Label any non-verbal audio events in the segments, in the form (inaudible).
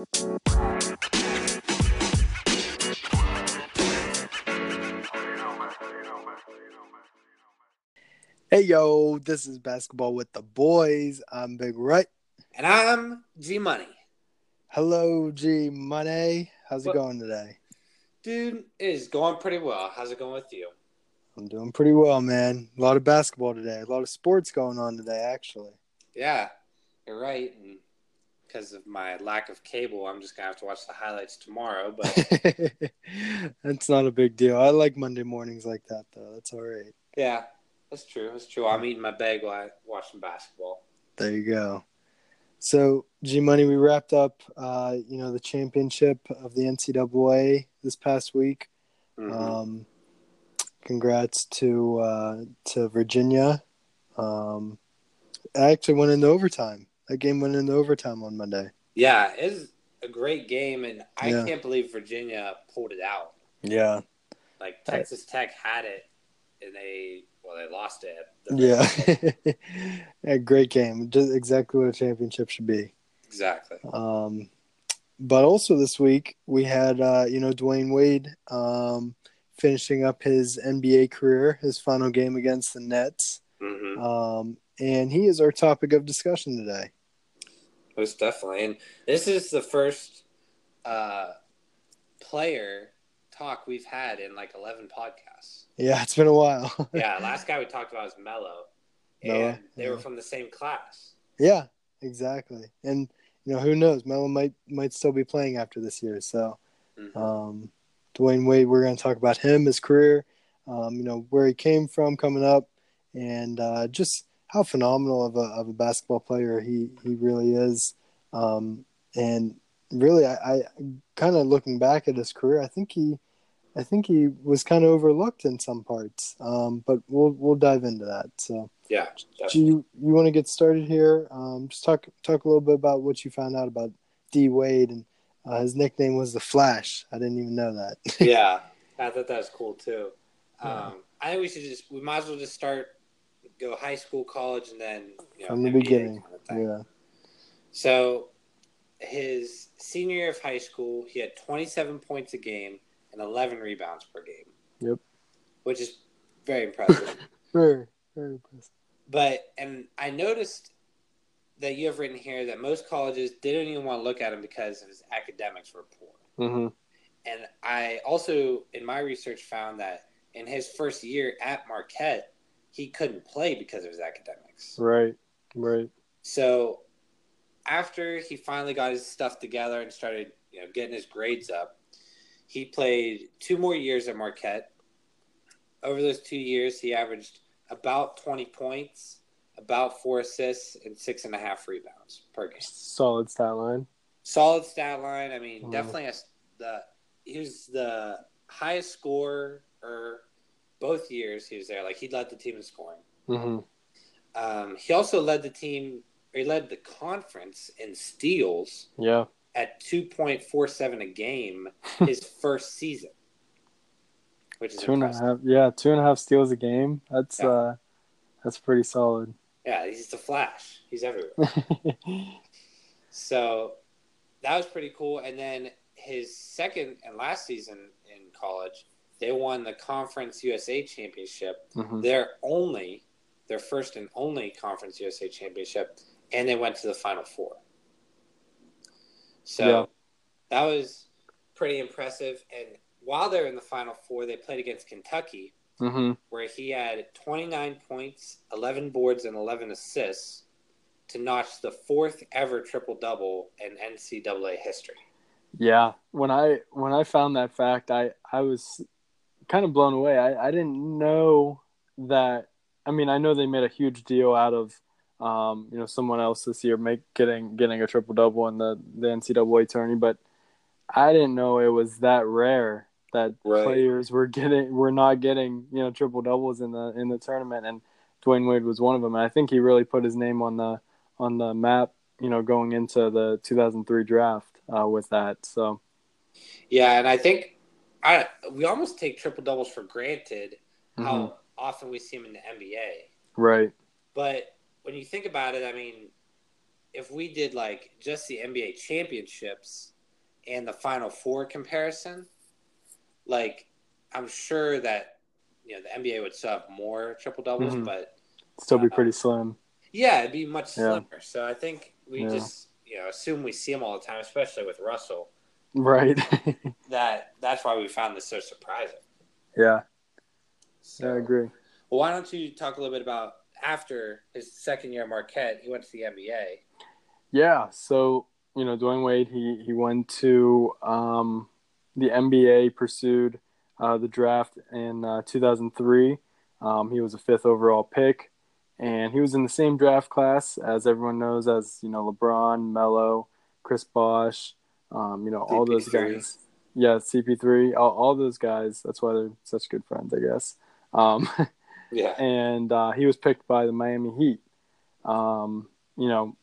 Hey yo, this is basketball with the boys. I'm Big Right. And I'm G Money. Hello, G Money. How's it going today? Dude, it is going pretty well. How's it going with you? I'm doing pretty well, man. A lot of basketball today. A lot of sports going on today, actually. Yeah, you're right. And because of my lack of cable, I'm just going to have to watch the highlights tomorrow. But (laughs) That's not a big deal. I like Monday mornings like that, though. That's all right. yeah, that's true. That's true. I'm eating my bagel while watching basketball. There you go. So, G Money, we wrapped up, uh, you know, the championship of the NCAA this past week. Mhm. Um, congrats to uh, to Virginia. Um, I actually went into overtime. That game went into overtime on Monday. yeah, it's a great game. And I Yeah. can't believe Virginia pulled it out. Yeah, Like, Texas Tech had it, and they, well, they lost it. the- (laughs) yeah, (laughs) a great game. Just exactly what a championship should be. Exactly. Um, but also this week we had uh, you know Dwyane Wade um, finishing up his NBA career, his final game against the Nets, hmm um, and he is our topic of discussion today. Most definitely. And this is the first uh, player talk we've had in like 11 podcasts. Yeah, it's been a while. (laughs) Yeah, last guy we talked about was Melo. And Melo, they were from the same class. Yeah, exactly. And you know, who knows? Melo might might still be playing after this year. So, Mhm. um, Dwyane Wade, we're going to talk about him, his career, um, you know, where he came from, coming up, and uh, just how phenomenal of a of a basketball player he he really is. Um, and really, I, I kind of looking back at his career, I think he. I think he was kind of overlooked in some parts, um, but we'll we'll dive into that. So, Yeah. do you you want to get started here? Um, just talk talk a little bit about what you found out about D Wade and uh, his nickname was the Flash. I didn't even know that. (laughs) yeah. I thought that was cool too. Yeah. Um, I think we should just, we might as well just start, go high school, college, and then you know, From the NBA beginning. kind of yeah, So his senior year of high school, he had 27 points a game and 11 rebounds per game. Yep. Which is very impressive. (laughs) very very impressive. but and I noticed that you have written here that most colleges didn't even want to look at him because his academics were poor. Mm-hmm. And I also in my research found that in his first year at Marquette, he couldn't play because of his academics. Right, right. So after he finally got his stuff together and started, you know, getting his grades up, he played two more years at Marquette. Over those two years, he averaged about 20 points, about four assists, and six and a half rebounds per game. Solid stat line. Solid stat line. I mean, definitely a, the he was the highest scorer both years he was there. Like he led the team in scoring. Mm-hmm. Um, he also led the team, or he led the conference in steals Yeah, at 2.47 a game (laughs) his first season, which is two and a half. Yeah, two and a half steals a game. That's Yeah. uh, that's pretty solid. Yeah, he's the Flash. He's everywhere. (laughs) so that was pretty cool. And then his second and last season in college, they won the Conference USA Championship. Mhm. Their only, their first and only Conference USA Championship, and they went to the Final Four. So Yeah. that was pretty impressive. And while they're in the Final Four, they played against Kentucky, Mhm. where he had 29 points, 11 boards, and 11 assists to notch the fourth ever triple double in NCAA history. Yeah, when I when I found that fact, I I was kind of blown away. I I didn't know that. I mean, I know they made a huge deal out of, um, you know, someone else this year make getting getting a triple double in the the NCAA tourney, but I didn't know it was that rare that Right. players were getting were not getting you know triple doubles in the in the tournament, and Dwyane Wade was one of them. And I think he really put his name on the on the map, you know, going into the 2003 draft uh, with that. So. Yeah, and I think I we almost take triple doubles for granted Mhm. how often we see him in the NBA. Right. But when you think about it, I mean, if we did like just the NBA championships and the Final Four comparison, like I'm sure that you know the NBA would still have more triple doubles, Mhm. but Still be Uh, pretty slim. yeah, it'd be much Yeah. slimmer. So I think we Yeah. just you know assume we see him all the time, especially with Russell. Right. (laughs) That that's why we found this so surprising. yeah, So, I agree. Well, why don't you talk a little bit about after his second year at Marquette, he went to the NBA. Yeah, so you know, Dwyane Wade, he he went to um, the NBA, pursued uh, the draft in uh, 2003. Um, he was a fifth overall pick, and he was in the same draft class as everyone knows, as you know, LeBron, Melo, Chris Bosh, um, you know, all those guys. Yeah, CP3, all, all those guys. That's why they're such good friends, I guess. Um, (laughs) Yeah. and uh, he was picked by the Miami Heat. Um, you know,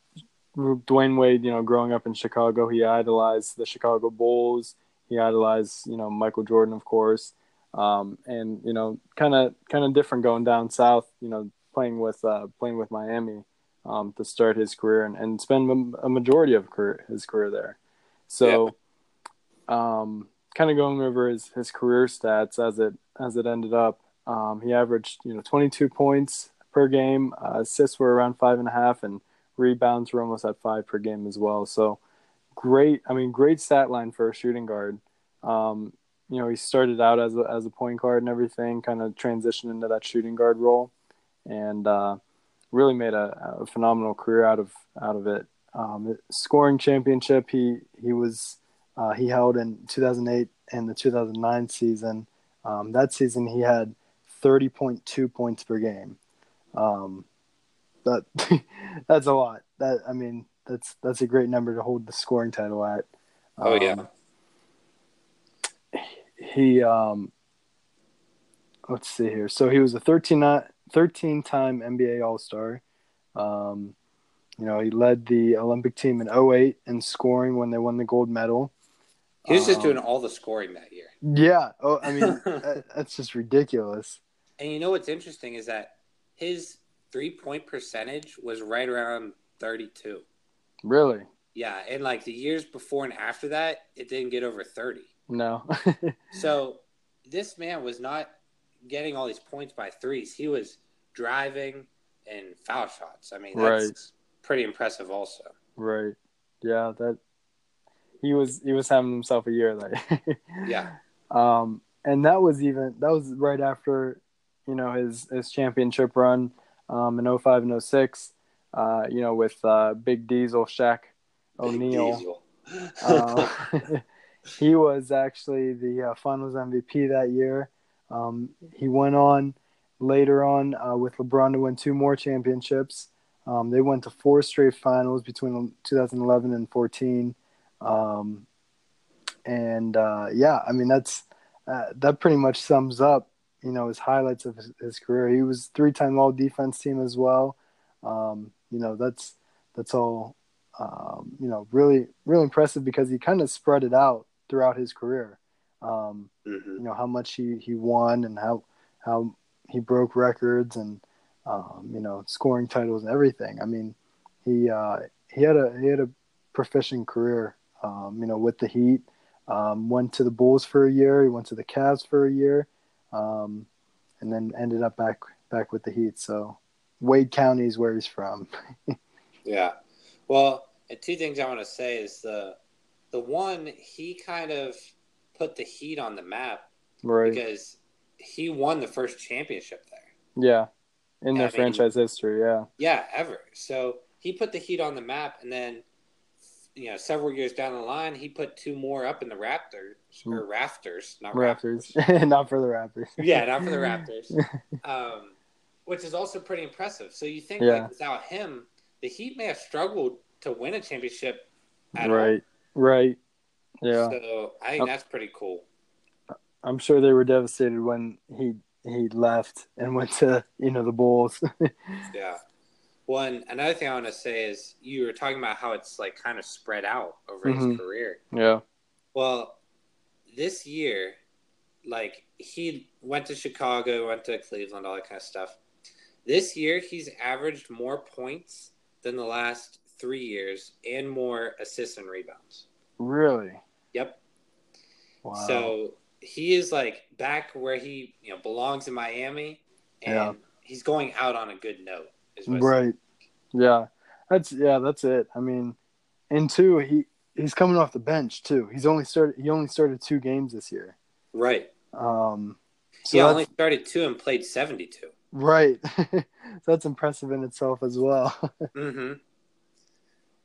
Dwyane Wade, you know, growing up in Chicago, he idolized the Chicago Bulls. He idolized, you know, Michael Jordan, of course. Um, and you know, kind of kind of different going down south. You know, playing with uh, playing with Miami um, to start his career and, and spend a majority of career, his career there. So, um, kind of going over his, his career stats as it as it ended up. Um, he averaged you know 22 points per game. Uh, assists were around five and a half, and rebounds were almost at five per game as well. So great. I mean, great stat line for a shooting guard. Um, you know, he started out as a, as a point guard and everything, kind of transitioned into that shooting guard role, and uh, really made a, a phenomenal career out of out of it. Um, scoring championship, he he was uh, he held in 2008 and the 2009 season. Um, that season, he had 30.2 points per game. Um, that (laughs) that's a lot. That I mean, that's that's a great number to hold the scoring title at. Oh, yeah. Um, He um, let's see here. So he was a 13 13 time NBA All Star. Um, you know, he led the Olympic team in 08 in scoring when they won the gold medal. He was just Um, doing all the scoring that year. Yeah. Oh, I mean, (laughs) that, that's just ridiculous. And you know what's interesting is that his three point percentage was right around 32. Really? Yeah. And like the years before and after that, it didn't get over 30. No. (laughs) So this man was not getting all these points by threes. He was driving and foul shots. I mean, that's Right. Pretty impressive also. right. Yeah. That he was he was having himself a year like. (laughs) Yeah. Um, and that was even that was right after, you know, his his championship run, um, in 05 and 06, uh, you know, with uh, Big Diesel, Shaq Big O'Neal. Diesel. Uh, (laughs) he was actually the uh, Finals MVP that year. Um, he went on later on uh, with LeBron to win two more championships. Um, they went to four straight finals between 2011 and 14. Um, and uh, yeah, I mean that's uh, that pretty much sums up you know his highlights of his, his career. He was three-time All Defense Team as well. Um, you know that's that's all um, you know really really impressive because he kind of spread it out throughout his career. Um, Mhm. you know how much he, he won and how how he broke records and um, you know scoring titles and everything. I mean he uh, he had a he had a proficient career. Um, you know with the Heat, um, went to the Bulls for a year. He went to the Cavs for a year, um, and then ended up back back with the Heat. So Wade County is where he's from. (laughs) Yeah. Well, and two things I want to say is the the one he kind of put the Heat on the map right. because he won the first championship there. Yeah. In their franchise history, yeah. Yeah, ever. So he put the Heat on the map, and then you know several years down the line, he put two more up in the Raptors or Rafters, not Raptors. Raptors. (laughs) Not for the Raptors. (laughs) yeah, not for the Raptors. (laughs) um, which is also pretty impressive. So you think Yeah. like without him, the Heat may have struggled to win a championship at right. Right. Yeah. So I think Um, that's pretty cool. I'm sure they were devastated when he he left and went to, you know, the Bulls. (laughs) Yeah. One another thing I want to say is you were talking about how it's like kind of spread out over his Mhm. career. yeah. Well, this year, like he went to Chicago, went to Cleveland, all that kind of stuff. This year, he's averaged more points than the last three years and more assists and rebounds. Really? Yep. Wow. So he is like back where he you know belongs in Miami, and Yeah. he's going out on a good note. is what it right. Yeah. That's yeah, that's it. I mean, and two, he he's coming off the bench too. He's only started he only started two games this year. Right. Um so he only started two and played seventy-two. right. (laughs) so that's impressive in itself as well. (laughs) Mm-hmm.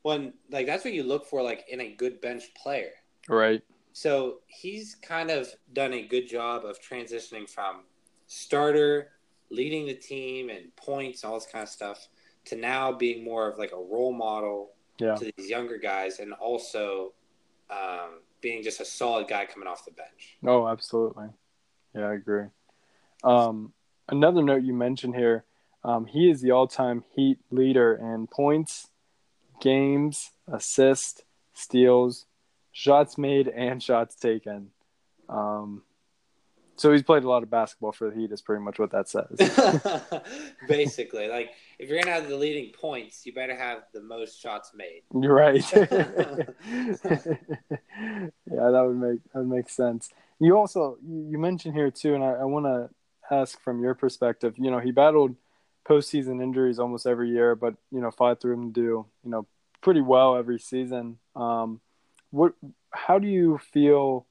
When like that's what you look for, like in a good bench player. right. So he's kind of done a good job of transitioning from starter, leading the team and points, all this kind of stuff, to now being more of like a role model Yeah. to these younger guys, and also um, being just a solid guy coming off the bench. Oh, absolutely. Yeah, I agree. Um, another note you mentioned here, um, he is the all-time Heat leader in points, games, assists, steals, shots made, and shots taken. Um, so he's played a lot of basketball for the Heat. Is pretty much what that says. (laughs) Basically, like if you're gonna have the leading points, you better have the most shots made. You're right. (laughs) (laughs) yeah, that would make that would make sense. You also you mentioned here too, and I, I want to ask from your perspective. You know, he battled postseason injuries almost every year, but you know, fought through them to do you know pretty well every season. Um, what? How do you feel?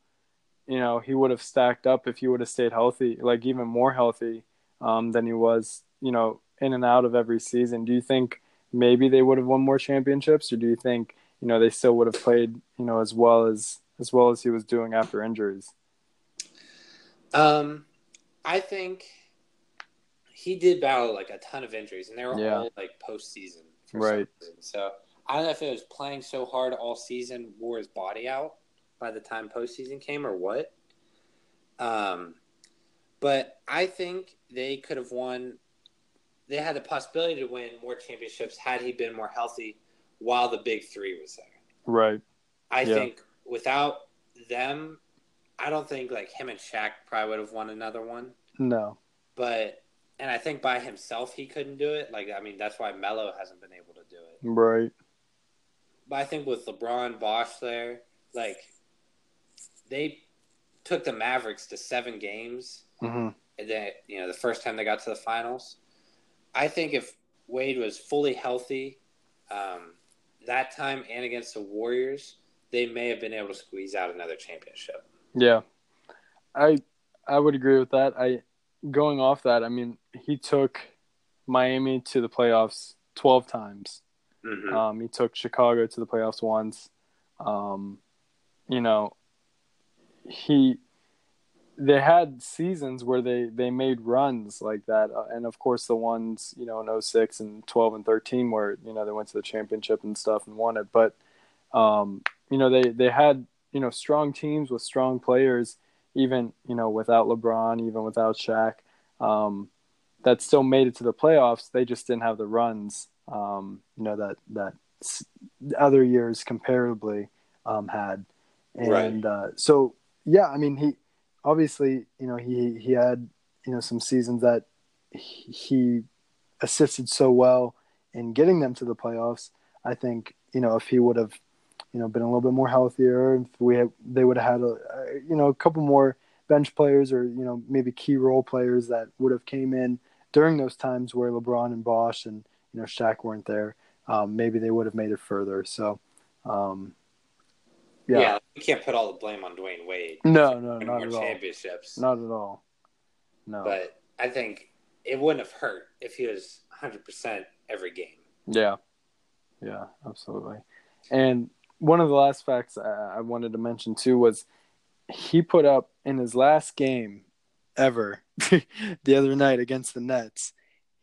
You know, he would have stacked up if he would have stayed healthy, like even more healthy um, than he was. You know, in and out of every season. Do you think maybe they would have won more championships, or do you think you know they still would have played you know as well as as well as he was doing after injuries? Um, I think he did battle like a ton of injuries, and they were Yeah. all like postseason. Right. So I don't know if it was playing so hard all season wore his body out by the time postseason came, or what. Um, but I think they could have won. They had the possibility to win more championships had he been more healthy while the big three was there. Right. I Yeah. think without them, I don't think like him and Shaq probably would have won another one. No. But and I think by himself he couldn't do it. Like I mean that's why Melo hasn't been able to do it. Right. But I think with LeBron Bosh there, like they took the Mavericks to seven games hmm and then you know the first time they got to the finals. I think if Wade was fully healthy, um, that time and against the Warriors, they may have been able to squeeze out another championship. Yeah. I I would agree with that. I going off that, I mean, he took Miami to the playoffs twelve times. Mhm. Um, he took Chicago to the playoffs once. Um, you know, he they had seasons where they they made runs like that, uh, and of course the ones you know in 06 and twelve and thirteen where you know they went to the championship and stuff and won it. But um, you know they they had you know strong teams with strong players, even you know without LeBron, even without Shaq. Um, that still made it to the playoffs. They just didn't have the runs, um, you know, that that other years comparably um, had. And uh, so, yeah, I mean, he obviously, you know, he he had you know some seasons that he- he assisted so well in getting them to the playoffs. I think you know if he would have you know been a little bit more healthier, if we had, they would have had a, a you know a couple more bench players or you know maybe key role players that would have came in during those times where LeBron and Bosh and you know Shaq weren't there. Um, maybe they would have made it further. So, um, yeah. yeah, we can't put all the blame on Dwyane Wade. no, no, not at all, championships. not at all. No, But I think it wouldn't have hurt if he was 100% every game. Yeah, yeah, absolutely. And one of the last facts I, I wanted to mention too was he put up in his last game ever (laughs) the other night against the Nets.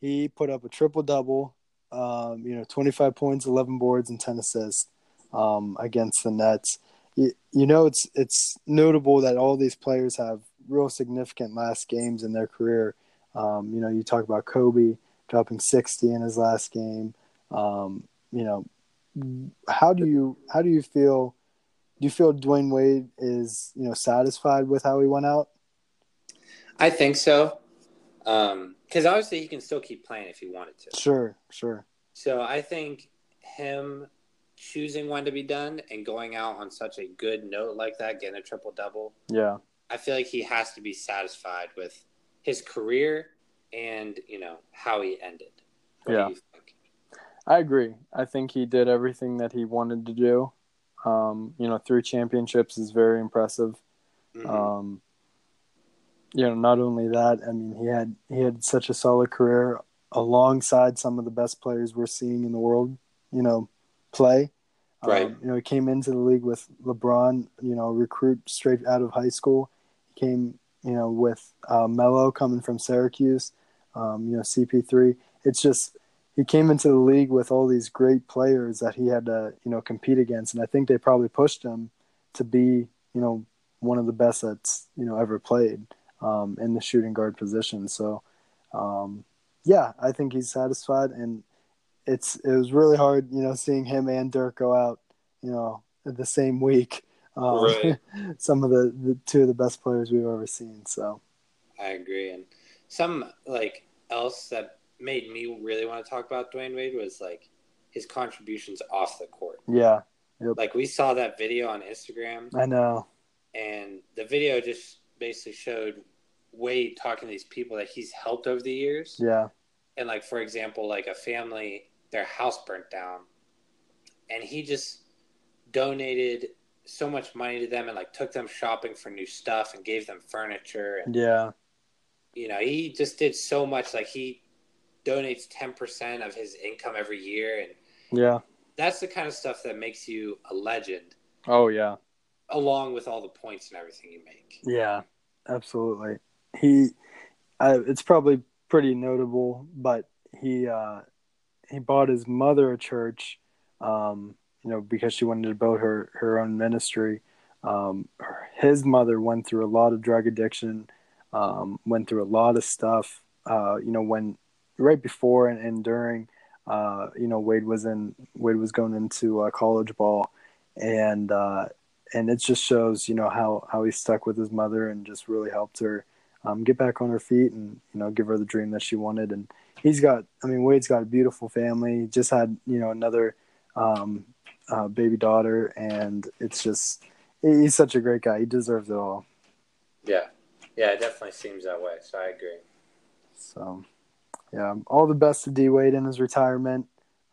He put up a triple double, um, you know, 25 points, 11 boards, and 10 assists um, against the Nets. You, you know, it's it's notable that all these players have real significant last games in their career. Um, you know, you talk about Kobe dropping 60 in his last game. Um, you know, how do you how do you feel? Do you feel Dwyane Wade is you know satisfied with how he went out? I think so. Because obviously he can still keep playing if he wanted to. Sure, sure. So I think him choosing when to be done and going out on such a good note like that, getting a triple double. Yeah. I feel like he has to be satisfied with his career and, you know, how he ended. What Yeah. I agree. I think he did everything that he wanted to do. Um, you know, three championships is very impressive. Mhm. Um, you know, not only that, I mean, he had he had such a solid career alongside some of the best players we're seeing in the world. You know, play. Right. Um, you know, he came into the league with LeBron. You know, recruit straight out of high school. He came, you know, with uh, Melo coming from Syracuse. Um, you know, CP3. It's just he came into the league with all these great players that he had to, you know, compete against, and I think they probably pushed him to be, you know, one of the best that's you know ever played um, in the shooting guard position. So, um, yeah, I think he's satisfied, and it's it was really hard, you know, seeing him and Dirk go out, you know, the same week. Um, Right. (laughs) some of the, the two of the best players we've ever seen. So, I agree. And some like else that made me really want to talk about Dwyane Wade was like his contributions off the court. yeah, Like we saw that video on Instagram I know. and the video just basically showed Wade talking to these people that he's helped over the years. Yeah, And like for example, like a family, their house burnt down and he just donated so much money to them and like took them shopping for new stuff and gave them furniture and yeah, you know, he just did so much. Like he donates ten percent of his income every year, and yeah. that's the kind of stuff that makes you a legend, Oh yeah. Along with all the points and everything you make. Yeah, absolutely. He, it's probably pretty notable, but he uh, he bought his mother a church, um, you know, because she wanted to build her her own ministry. Um, his mother went through a lot of drug addiction, um, went through a lot of stuff. Uh, you know, when right before and, and during, uh, you know, Wade was in Wade was going into uh, college ball, and uh, and it just shows you know how how he stuck with his mother and just really helped her um, get back on her feet and you know give her the dream that she wanted. And he's got i mean wade's got a beautiful family. Just had you know another um, uh, baby daughter. And it's just he's such a great guy. He deserves it all. Yeah, yeah, it definitely seems that way. So I agree. so yeah all the best to d wade in his retirement.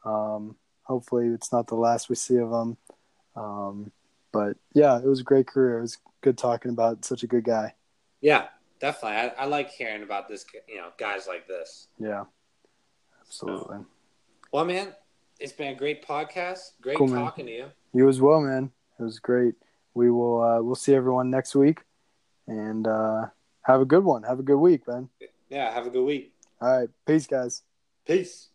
Um, hopefully it's not the last we see of him. Um, but yeah it was a great career it was good talking about such a good guy Yeah, definitely. I, I like hearing about this. You know, guys like this. Yeah, absolutely. Well, man, it's been a great podcast. Great Cool, man. talking to you. You as well, man. It was great. We will uh, we'll see everyone next week, and uh, have a good one. Have a good week, man. Yeah, have a good week. All right, peace, guys. Peace.